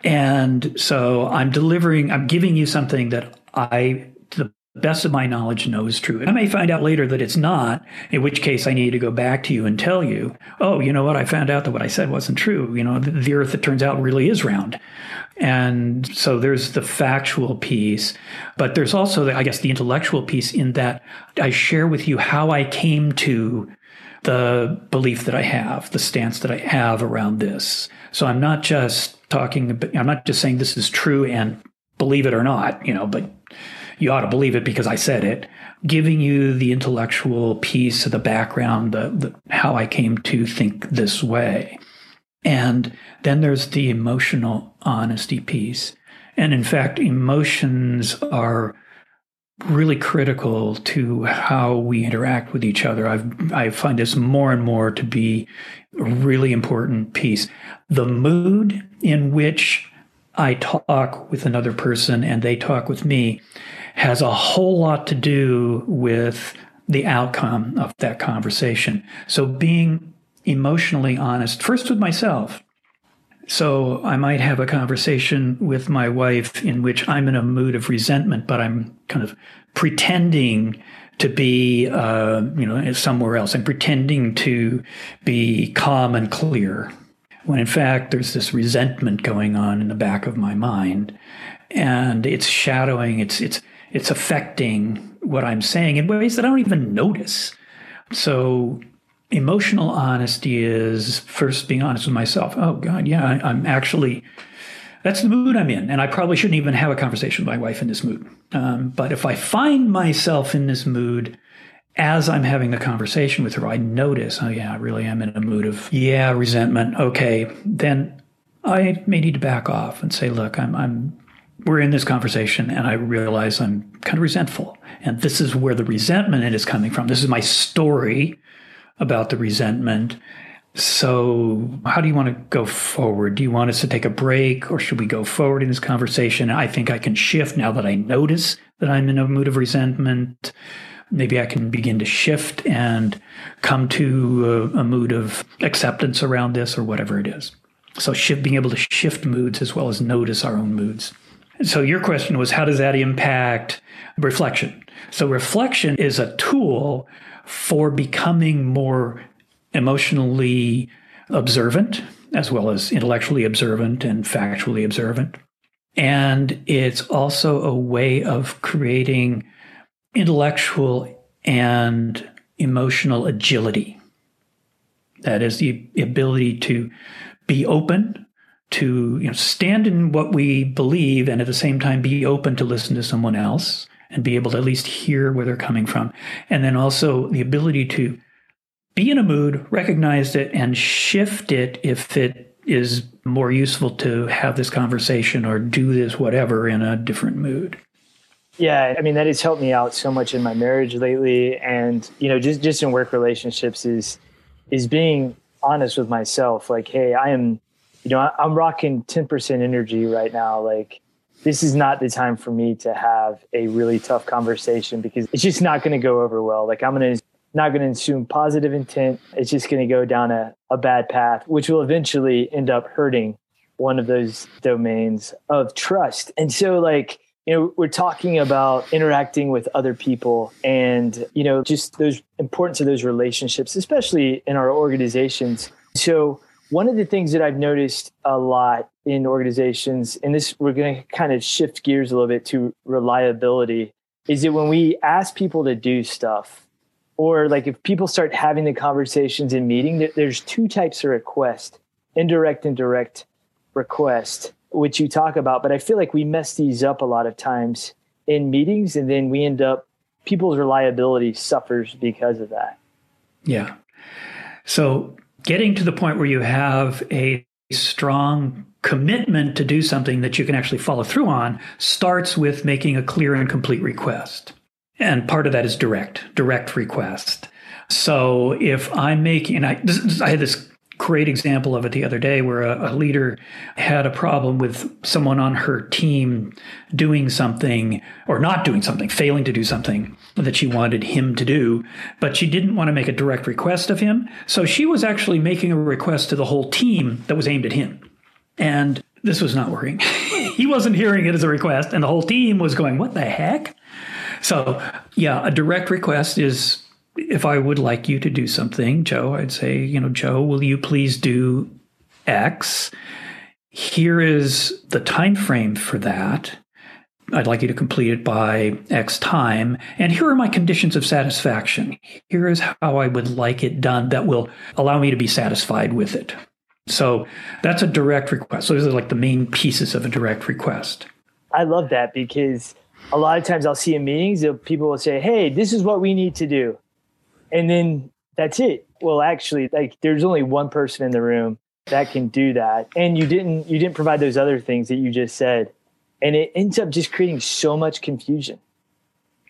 And so I'm delivering, I'm giving you something that I, to the best of my knowledge, no is true. I may find out later that it's not, in which case I need to go back to you and tell you, oh, you know what? I found out that what I said wasn't true. You know, the, the earth, it turns out, really is round. And so there's the factual piece, but there's also, the, I guess, the intellectual piece in that I share with you how I came to the belief that I have, the stance that I have around this. So I'm not just talking, I'm not just saying this is true and believe it or not, you know, but you ought to believe it because I said it. Giving you the intellectual piece of the background, the, the how I came to think this way. And then there's the emotional honesty piece. And in fact, emotions are really critical to how we interact with each other. I've, I find this more and more to be a really important piece. The mood in which I talk with another person and they talk with me has a whole lot to do with the outcome of that conversation. So being emotionally honest, first with myself. So I might have a conversation with my wife in which I'm in a mood of resentment, but I'm kind of pretending to be, uh, you know, somewhere else. I'm pretending to be calm and clear, when in fact there's this resentment going on in the back of my mind, and it's shadowing. It's it's it's affecting what I'm saying in ways that I don't even notice. So emotional honesty is first being honest with myself. Oh God, yeah, I, am actually. That's the mood I'm in, and I probably shouldn't even have a conversation with my wife in this mood. Um, but if I find myself in this mood as I'm having the conversation with her, I notice, oh yeah, I really am in a mood of yeah resentment. Okay, then I may need to back off and say, look, I'm I'm we're in this conversation, and I realize I'm kind of resentful, and this is where the resentment is coming from. This is my story about the resentment. So, how do you want to go forward? Do you want us to take a break or should we go forward in this conversation? I think I can shift now that I notice that I'm in a mood of resentment. Maybe I can begin to shift and come to a, a mood of acceptance around this or whatever it is. So, shift, being able to shift moods as well as notice our own moods. So, your question was how does that impact reflection? So, reflection is a tool for becoming more emotionally observant, as well as intellectually observant and factually observant. And it's also a way of creating intellectual and emotional agility. That is the ability to be open, to you know, stand in what we believe, and at the same time be open to listen to someone else and be able to at least hear where they're coming from. And then also the ability to be in a mood, recognize it, and shift it if it is more useful to have this conversation or do this whatever in a different mood. Yeah, I mean that has helped me out so much in my marriage lately, and you know, just just in work relationships is is being honest with myself. Like, hey, I am, you know, I'm rocking ten percent energy right now. Like, this is not the time for me to have a really tough conversation because it's just not going to go over well. Like I'm going to not going to assume positive intent. It's just going to go down a, a bad path, which will eventually end up hurting one of those domains of trust. And so like, you know, we're talking about interacting with other people and, you know, just those importance of those relationships, especially in our organizations. So one of the things that I've noticed a lot in organizations, and this we're going to kind of shift gears a little bit to reliability, is that when we ask people to do stuff, or like if people start having the conversations in meeting, there's two types of request indirect and direct request, which you talk about. But I feel like we mess these up a lot of times in meetings, and then we end up people's reliability suffers because of that. Yeah. So getting to the point where you have a strong commitment to do something that you can actually follow through on starts with making a clear and complete request. And part of that is direct, direct request. So if I'm making, I, this, I had this great example of it the other day where a, a, leader had a problem with someone on her team doing something or not doing something, failing to do something that she wanted him to do, but she didn't want to make a direct request of him. So she was actually making a request to the whole team that was aimed at him. And this was not working. he wasn't hearing it as a request, and the whole team was going, What the heck? So, yeah, a direct request is if I would like you to do something, Joe, I'd say, you know, Joe, will you please do X? Here is the time frame for that. I'd like you to complete it by X time. And here are my conditions of satisfaction. Here is how I would like it done that will allow me to be satisfied with it. So that's a direct request. So those are like the main pieces of a direct request. I love that because a lot of times I'll see in meetings, people will say, Hey, this is what we need to do. And then that's it. Well, actually, like there's only one person in the room that can do that. And you didn't, you didn't provide those other things that you just said and it ends up just creating so much confusion.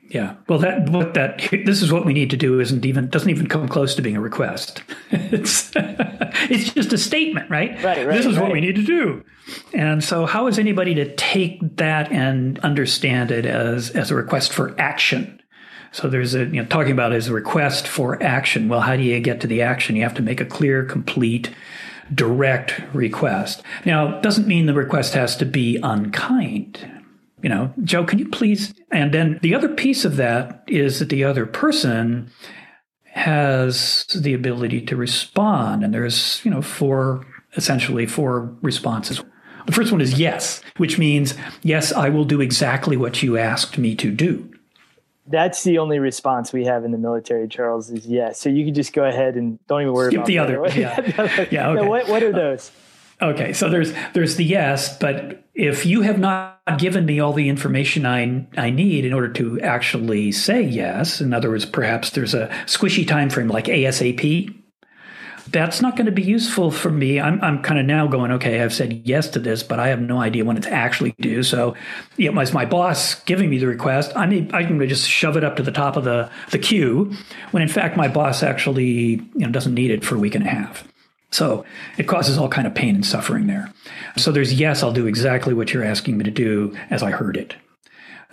Yeah. Well, that what that this is what we need to do isn't even doesn't even come close to being a request. it's it's just a statement, right? Right. right this is right. what we need to do. And so, how is anybody to take that and understand it as as a request for action? So there's a you know talking about as a request for action. Well, how do you get to the action? You have to make a clear, complete direct request. Now, doesn't mean the request has to be unkind. You know, Joe, can you please? And then the other piece of that is that the other person has the ability to respond. And there's, you know, four, essentially four responses. The first one is yes, which means, yes, I will do exactly what you asked me to do that's the only response we have in the military, Charles, is yes. So you can just go ahead and don't even worry Skip about the other. Yeah. yeah. Okay. what, what are uh, those? Okay. So there's there's the yes, but if you have not given me all the information I I need in order to actually say yes, in other words, perhaps there's a squishy time frame like ASAP that's not going to be useful for me. I'm, I'm kind of now going, okay, I've said yes to this, but I have no idea when it's actually due. So, yeah, as my boss giving me the request, I mean, I can just shove it up to the top of the, the queue when in fact my boss actually you know, doesn't need it for a week and a half. So it causes all kind of pain and suffering there. So there's yes, I'll do exactly what you're asking me to do as I heard it.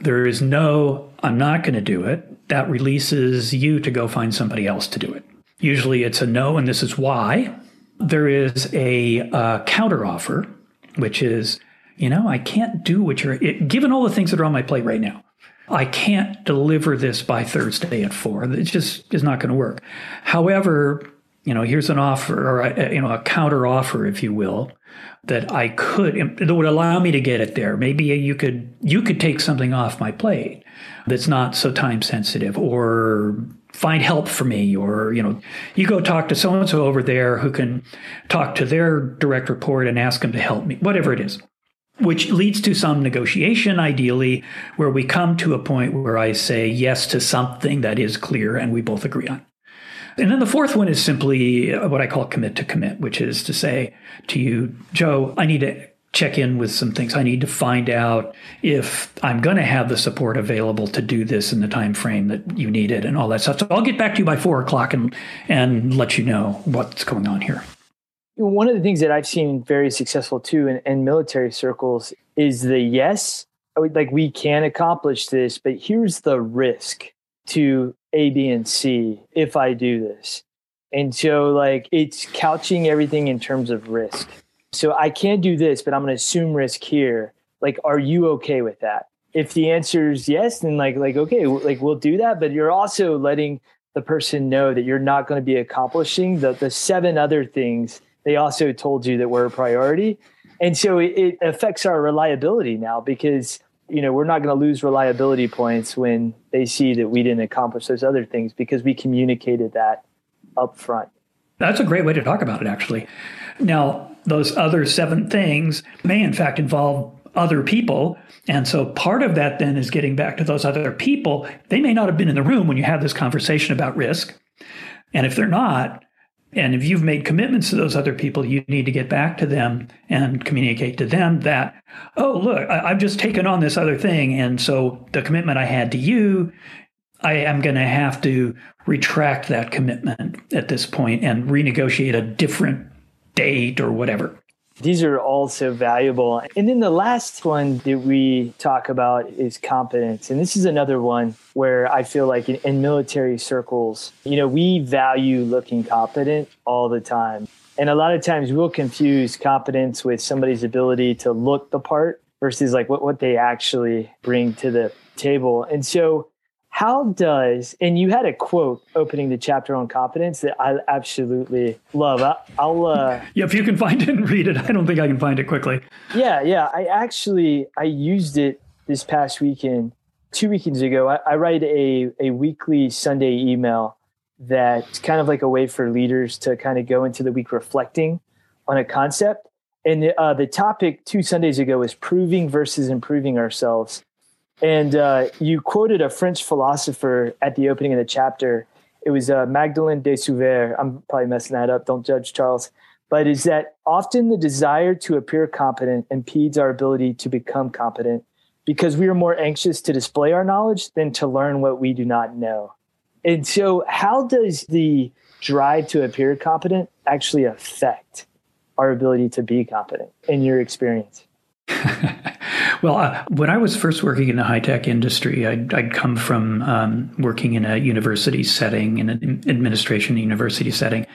There is no, I'm not going to do it. That releases you to go find somebody else to do it. Usually it's a no, and this is why. There is a uh, counteroffer, which is, you know, I can't do what you're, it, given all the things that are on my plate right now, I can't deliver this by Thursday at four. It just is not going to work. However, you know, here's an offer or a, you know a counter offer, if you will, that I could that would allow me to get it there. Maybe you could you could take something off my plate that's not so time sensitive, or find help for me or you know you go talk to so and so over there who can talk to their direct report and ask them to help me whatever it is which leads to some negotiation ideally where we come to a point where i say yes to something that is clear and we both agree on. And then the fourth one is simply what i call commit to commit which is to say to you joe i need to check in with some things. I need to find out if I'm going to have the support available to do this in the time frame that you need it and all that stuff. So I'll get back to you by four o'clock and and let you know what's going on here. One of the things that I've seen very successful too in, in military circles is the yes, like we can accomplish this, but here's the risk to A, B, and C if I do this. And so, like, it's couching everything in terms of risk so I can't do this, but I'm going to assume risk here. Like, are you okay with that? If the answer is yes, then like, like, okay, like we'll do that. But you're also letting the person know that you're not going to be accomplishing the, the seven other things they also told you that were a priority. And so it, it affects our reliability now because, you know, we're not going to lose reliability points when they see that we didn't accomplish those other things because we communicated that up front. That's a great way to talk about it, actually. Now, those other seven things may, in fact, involve other people. And so part of that then is getting back to those other people. They may not have been in the room when you have this conversation about risk. And if they're not, and if you've made commitments to those other people, you need to get back to them and communicate to them that, oh, look, I, have just taken on this other thing. And so the commitment I had to you, I am going to have to retract that commitment at this point and renegotiate a different date or whatever. These are all so valuable. And then the last one that we talk about is competence. And this is another one where I feel like in, in, military circles, you know, we value looking competent all the time. And a lot of times we'll confuse competence with somebody's ability to look the part versus like what, what they actually bring to the table. And so how does and you had a quote opening the chapter on confidence that i absolutely love. I, will uh yeah if you can find it and read it. I don't think i can find it quickly. Yeah yeah. I actually i used it this past weekend two weekends ago. I, I write a, a weekly sunday email that's kind of like a way for leaders to kind of go into the week reflecting on a concept. And the, uh, the topic two sundays ago was proving versus improving ourselves and uh, you quoted a French philosopher at the opening of the chapter. It was uh, Magdalene de Souvert. I'm probably messing that up. Don't judge Charles. But is that often the desire to appear competent impedes our ability to become competent because we are more anxious to display our knowledge than to learn what we do not know. And so, how does the drive to appear competent actually affect our ability to be competent in your experience? well, uh, when I was first working in the high tech industry, I'd, I'd come from um, working in a university setting, in an administration university setting.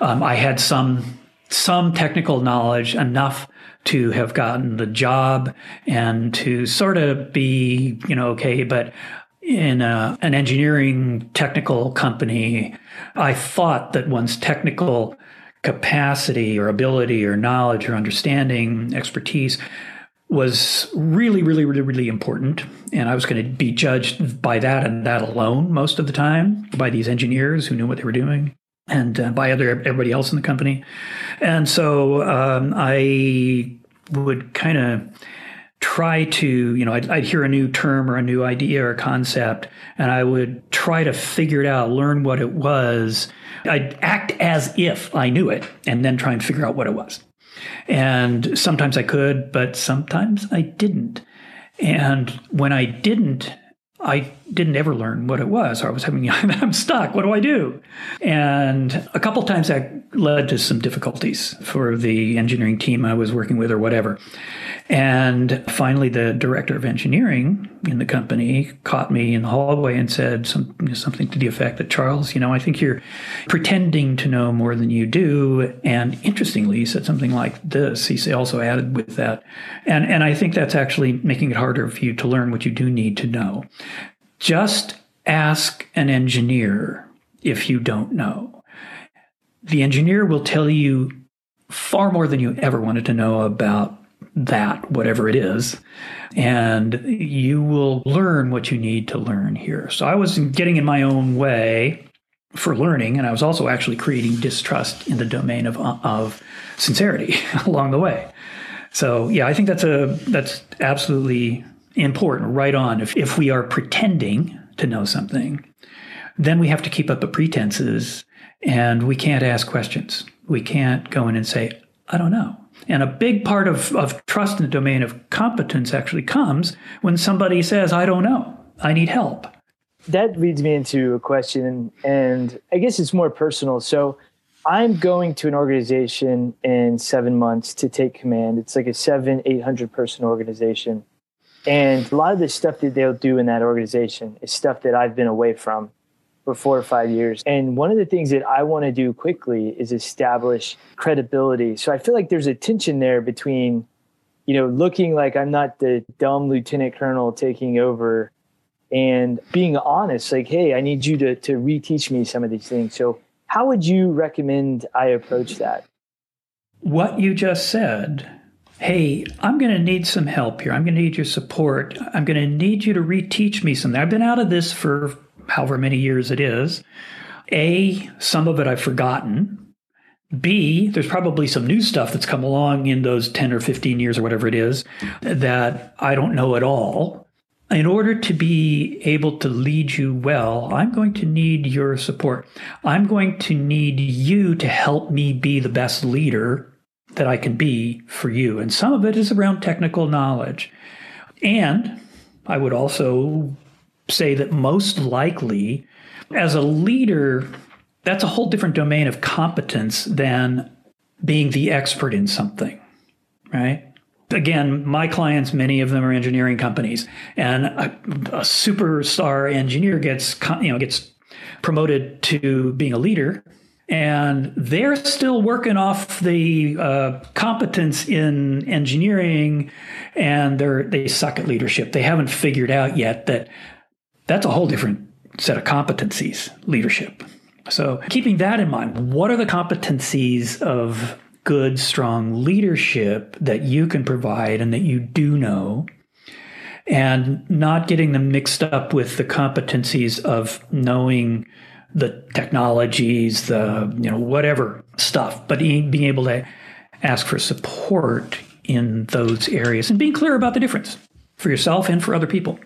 Um, I had some some technical knowledge enough to have gotten the job and to sort of be, you know, okay, but in a, an engineering technical company, I thought that one's technical capacity or ability or knowledge or understanding, expertise was really, really, really, really important. And I was going to be judged by that and that alone most of the time by these engineers who knew what they were doing and uh, by other everybody else in the company. And so um, I would kind of try to, you know, I'd, I'd, hear a new term or a new idea or concept, and I would try to figure it out, learn what it was. I'd act as if I knew it, and then try and figure out what it was. And sometimes I could, but sometimes I didn't. And when I didn't, I didn't ever learn what it was. I was having, I'm stuck. What do I do? And a couple times that led to some difficulties for the engineering team I was working with or whatever. And finally, the director of engineering in the company caught me in the hallway and said some, something to the effect that, Charles, you know, I think you're pretending to know more than you do. And interestingly, he said something like this. He also added with that. And, and I think that's actually making it harder for you to learn what you do need to know. Just ask an engineer if you don't know. The engineer will tell you far more than you ever wanted to know about that, whatever it is, and you will learn what you need to learn here. So I was getting in my own way for learning, and I was also actually creating distrust in the domain of, of sincerity along the way. So yeah, I think that's a that's absolutely important, right on. If if we are pretending to know something, then we have to keep up the pretenses and we can't ask questions. We can't go in and say, I don't know. And a big part of, of trust in the domain of competence actually comes when somebody says, I don't know, I need help. That leads me into a question, and I guess it's more personal. So I'm going to an organization in seven months to take command. It's like a seven, 800 person organization. And a lot of the stuff that they'll do in that organization is stuff that I've been away from for four or five years. And one of the things that I want to do quickly is establish credibility. So I feel like there's a tension there between, you know, looking like I'm not the dumb lieutenant colonel taking over and being honest, like, hey, I need you to to reteach me some of these things. So how would you recommend I approach that? What you just said hey, I'm going to need some help here. I'm going to need your support. I'm going to need you to reteach me something. I've been out of this for however many years it is. A, some of it I've forgotten. B, there's probably some new stuff that's come along in those 10 or 15 years or whatever it is that I don't know at all. In order to be able to lead you well, I'm going to need your support. I'm going to need you to help me be the best leader that I can be for you. And some of it is around technical knowledge. And I would also say that most likely, as a leader, that's a whole different domain of competence than being the expert in something, right? Again, my clients, many of them are engineering companies, and a, a superstar engineer gets you know gets promoted to being a leader, and they're still working off the uh, competence in engineering, and they they suck at leadership. They haven't figured out yet that that's a whole different set of competencies, leadership. So, keeping that in mind, what are the competencies of good, strong leadership that you can provide and that you do know? And not getting them mixed up with the competencies of knowing the technologies, the, you know, whatever stuff, but being able to ask for support in those areas and being clear about the difference for yourself and for other people.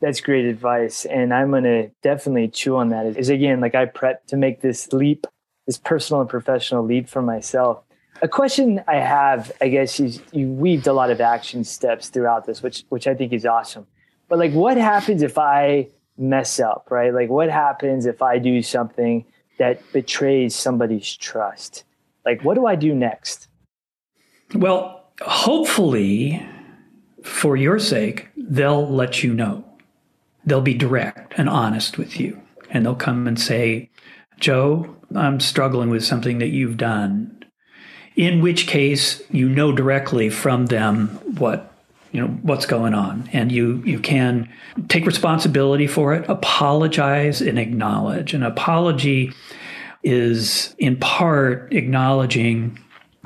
That's great advice. And I'm to definitely chew on that. Is again, like I prep to make this leap, this personal and professional leap for myself. A question I have, I guess, is you weaved a lot of action steps throughout this, which which I think is awesome. But like, what happens if I mess up, right? Like, what happens if I do something that betrays somebody's trust? Like, what do I do next? Well, hopefully, for your sake, they'll let you know they'll be direct and honest with you. And they'll come and say, Joe, I'm struggling with something that you've done. In which case, you know directly from them what you know what's going on and you you can take responsibility for it apologize and acknowledge an apology is in part acknowledging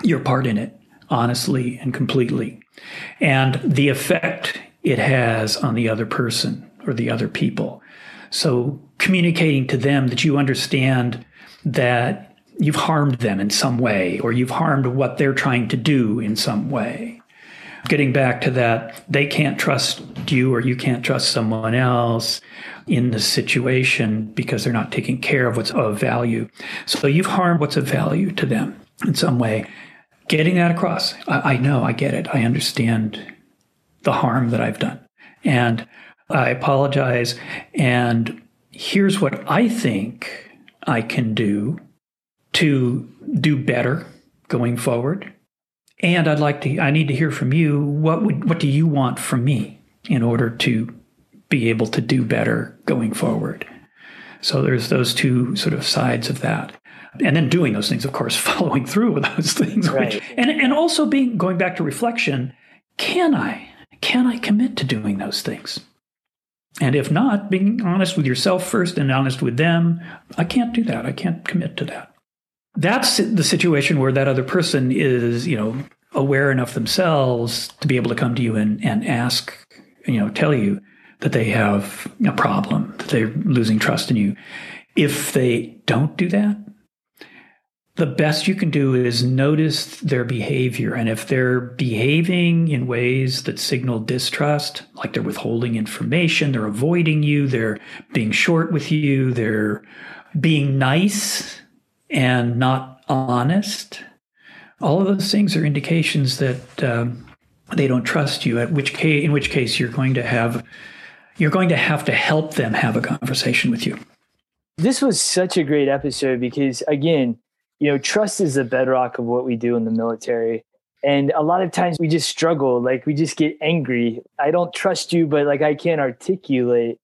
your part in it honestly and completely and the effect it has on the other person or the other people. So communicating to them that you understand that you've harmed them in some way or you've harmed what they're trying to do in some way. Getting back to that, they can't trust you or you can't trust someone else in the situation because they're not taking care of what's of value. So you've harmed what's of value to them in some way. Getting that across. I, I know, I get it. I understand the harm that I've done. And I apologize. And here's what I think I can do to do better going forward. And I'd like to, I need to hear from you. What would, what do you want from me in order to be able to do better going forward? So there's those two sort of sides of that. And then doing those things, of course, following through with those things. Right. Which, and, and also being, going back to reflection, can I, can I commit to doing those things? And if not, being honest with yourself first and honest with them, I can't do that. I can't commit to that. That's the situation where that other person is, you know, aware enough themselves to be able to come to you and, and ask, you know, tell you that they have a problem, that they're losing trust in you. If they don't do that, the best you can do is notice their behavior. And if they're behaving in ways that signal distrust, like they're withholding information, they're avoiding you, they're being short with you, they're being nice and not honest, all of those things are indications that um, they don't trust you. At which case, in which case, you're going to have you're going to have to help them have a conversation with you. This was such a great episode because, again, you know, trust is the bedrock of what we do in the military. And a lot of times we just struggle, like we just get angry. I don't trust you, but like I can't articulate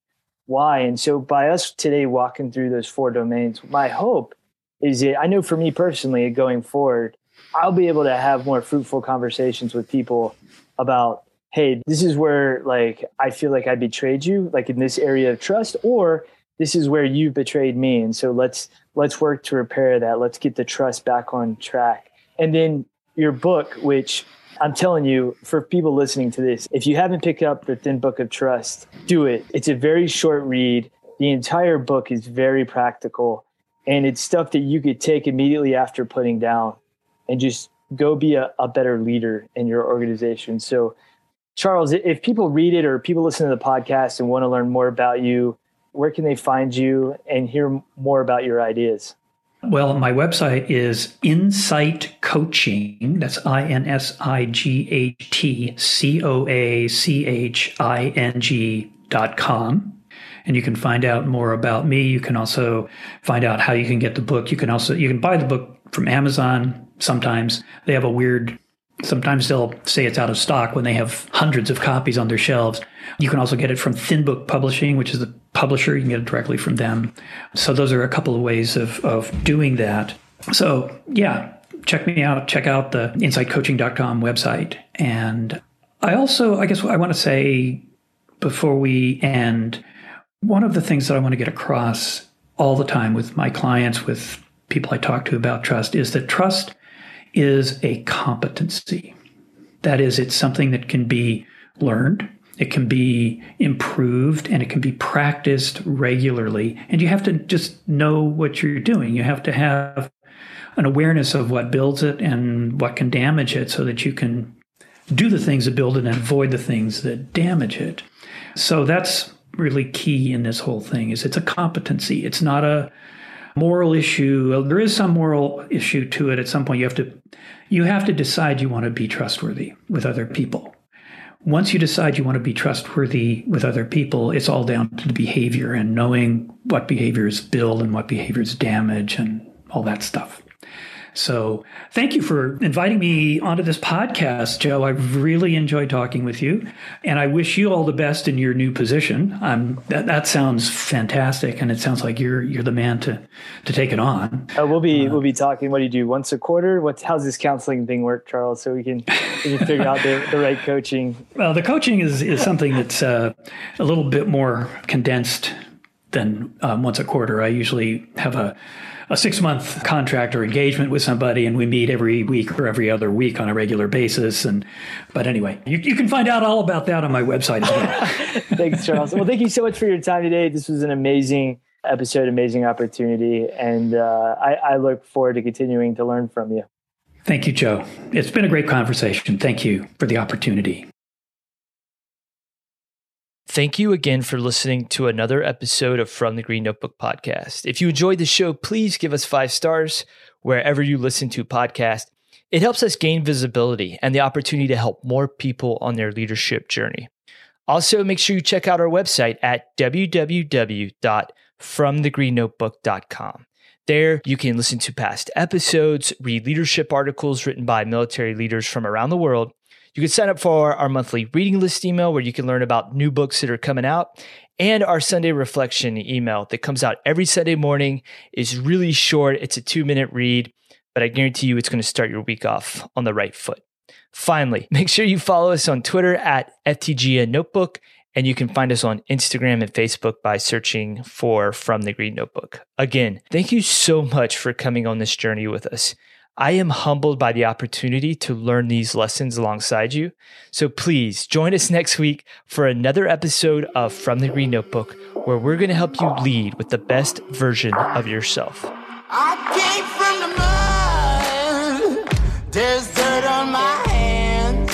why. And so by us today walking through those four domains, my hope is it I know for me personally going forward, I'll be able to have more fruitful conversations with people about, hey, this is where like I feel like I betrayed you, like in this area of trust, or this is where you betrayed me. And so let's let's work to repair that. Let's get the trust back on track. And then your book which i'm telling you for people listening to this if you haven't picked up the thin book of trust do it. It's a very short read. The entire book is very practical and it's stuff that you could take immediately after putting down and just go be a, a better leader in your organization so charles if people read it or people listen to the podcast and want to learn more about you where can they find you and hear more about your ideas? Well, my website is Insight Coaching. That's I N S I G H T C O A C H I N G dot com. And you can find out more about me. You can also find out how you can get the book. You can also you can buy the book from Amazon sometimes. They have a weird Sometimes they'll say it's out of stock when they have hundreds of copies on their shelves. You can also get it from Thin Book Publishing, which is the publisher. You can get it directly from them. So those are a couple of ways of, of doing that. So yeah, check me out. Check out the insightcoaching.com website. And I also, I guess I want to say before we end, One of the things that I want to get across all the time with my clients, with people I talk to about trust, is that trust is a competency. That is, it's something that can be learned, it can be improved, and it can be practiced regularly. And you have to just know what you're doing. You have to have an awareness of what builds it and what can damage it so that you can do the things that build it and avoid the things that damage it. So that's really key in this whole thing is it's a competency. It's not a moral issue. There is some moral issue to it at some point. You have to you have to decide you want to be trustworthy with other people. Once you decide you want to be trustworthy with other people, it's all down to the behavior and knowing what behaviors build and what behaviors damage and all that stuff. So thank you for inviting me onto this podcast, Joe. I've really enjoyed talking with you, and I wish you all the best in your new position. Um, that, that sounds fantastic, and it sounds like you're you're the man to to take it on. Uh, we'll be uh, we'll be talking. What do you do once a quarter? What's how's this counseling thing work, Charles? So we can, we can figure out the, the right coaching. Well, the coaching is is something that's uh, a little bit more condensed than um, once a quarter. I usually have a a six month contract or engagement with somebody and we meet every week or every other week on a regular basis. And but anyway, you, you can find out all about that on my website as well. Thanks, Charles. Well, thank you so much for your time today. This was an amazing episode, amazing opportunity, and uh, I, I look forward to continuing to learn from you. Thank you, Joe. It's been a great conversation. Thank you for the opportunity. Thank you again for listening to another episode of From the Green Notebook podcast. If you enjoyed the show, please give us five stars wherever you listen to podcasts. It helps us gain visibility and the opportunity to help more people on their leadership journey. Also, make sure you check out our website at www.fromthegreennotebook.com. There, you can listen to past episodes, read leadership articles written by military leaders from around the world, you can sign up for our monthly reading list email where you can learn about new books that are coming out and our Sunday reflection email that comes out every Sunday morning is really short. It's a two minute read, but I guarantee you it's going to start your week off on the right foot. Finally, make sure you follow us on Twitter at FTGN Notebook, and you can find us on Instagram and Facebook by searching for From the Green Notebook. Again, thank you so much for coming on this journey with us. I am humbled by the opportunity to learn these lessons alongside you. So please join us next week for another episode of From the Green Notebook, where we're going to help you lead with the best version of yourself. I came from the mud. There's dirt on my hands.